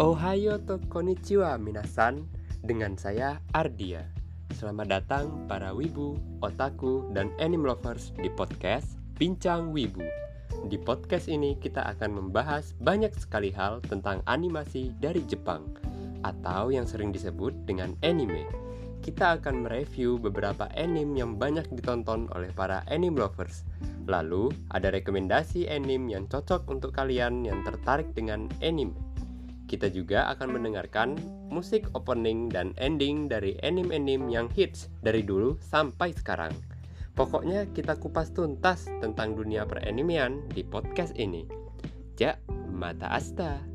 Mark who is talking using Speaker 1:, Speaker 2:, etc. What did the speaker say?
Speaker 1: Ohayo to konnichiwa minasan. Dengan saya Ardia. Selamat datang para wibu, otaku, dan anime lovers di podcast Bincang Wibu. Di podcast ini kita akan membahas banyak sekali hal tentang animasi dari Jepang Atau yang sering disebut dengan anime. Kita akan mereview beberapa anime yang banyak ditonton oleh para anime lovers. Lalu, ada rekomendasi anime yang cocok untuk kalian yang tertarik dengan anime. Kita juga akan mendengarkan musik opening dan ending dari anime-anime yang hits dari dulu sampai sekarang. Pokoknya kita kupas tuntas tentang dunia peranimian di podcast ini. Ja, mata asta.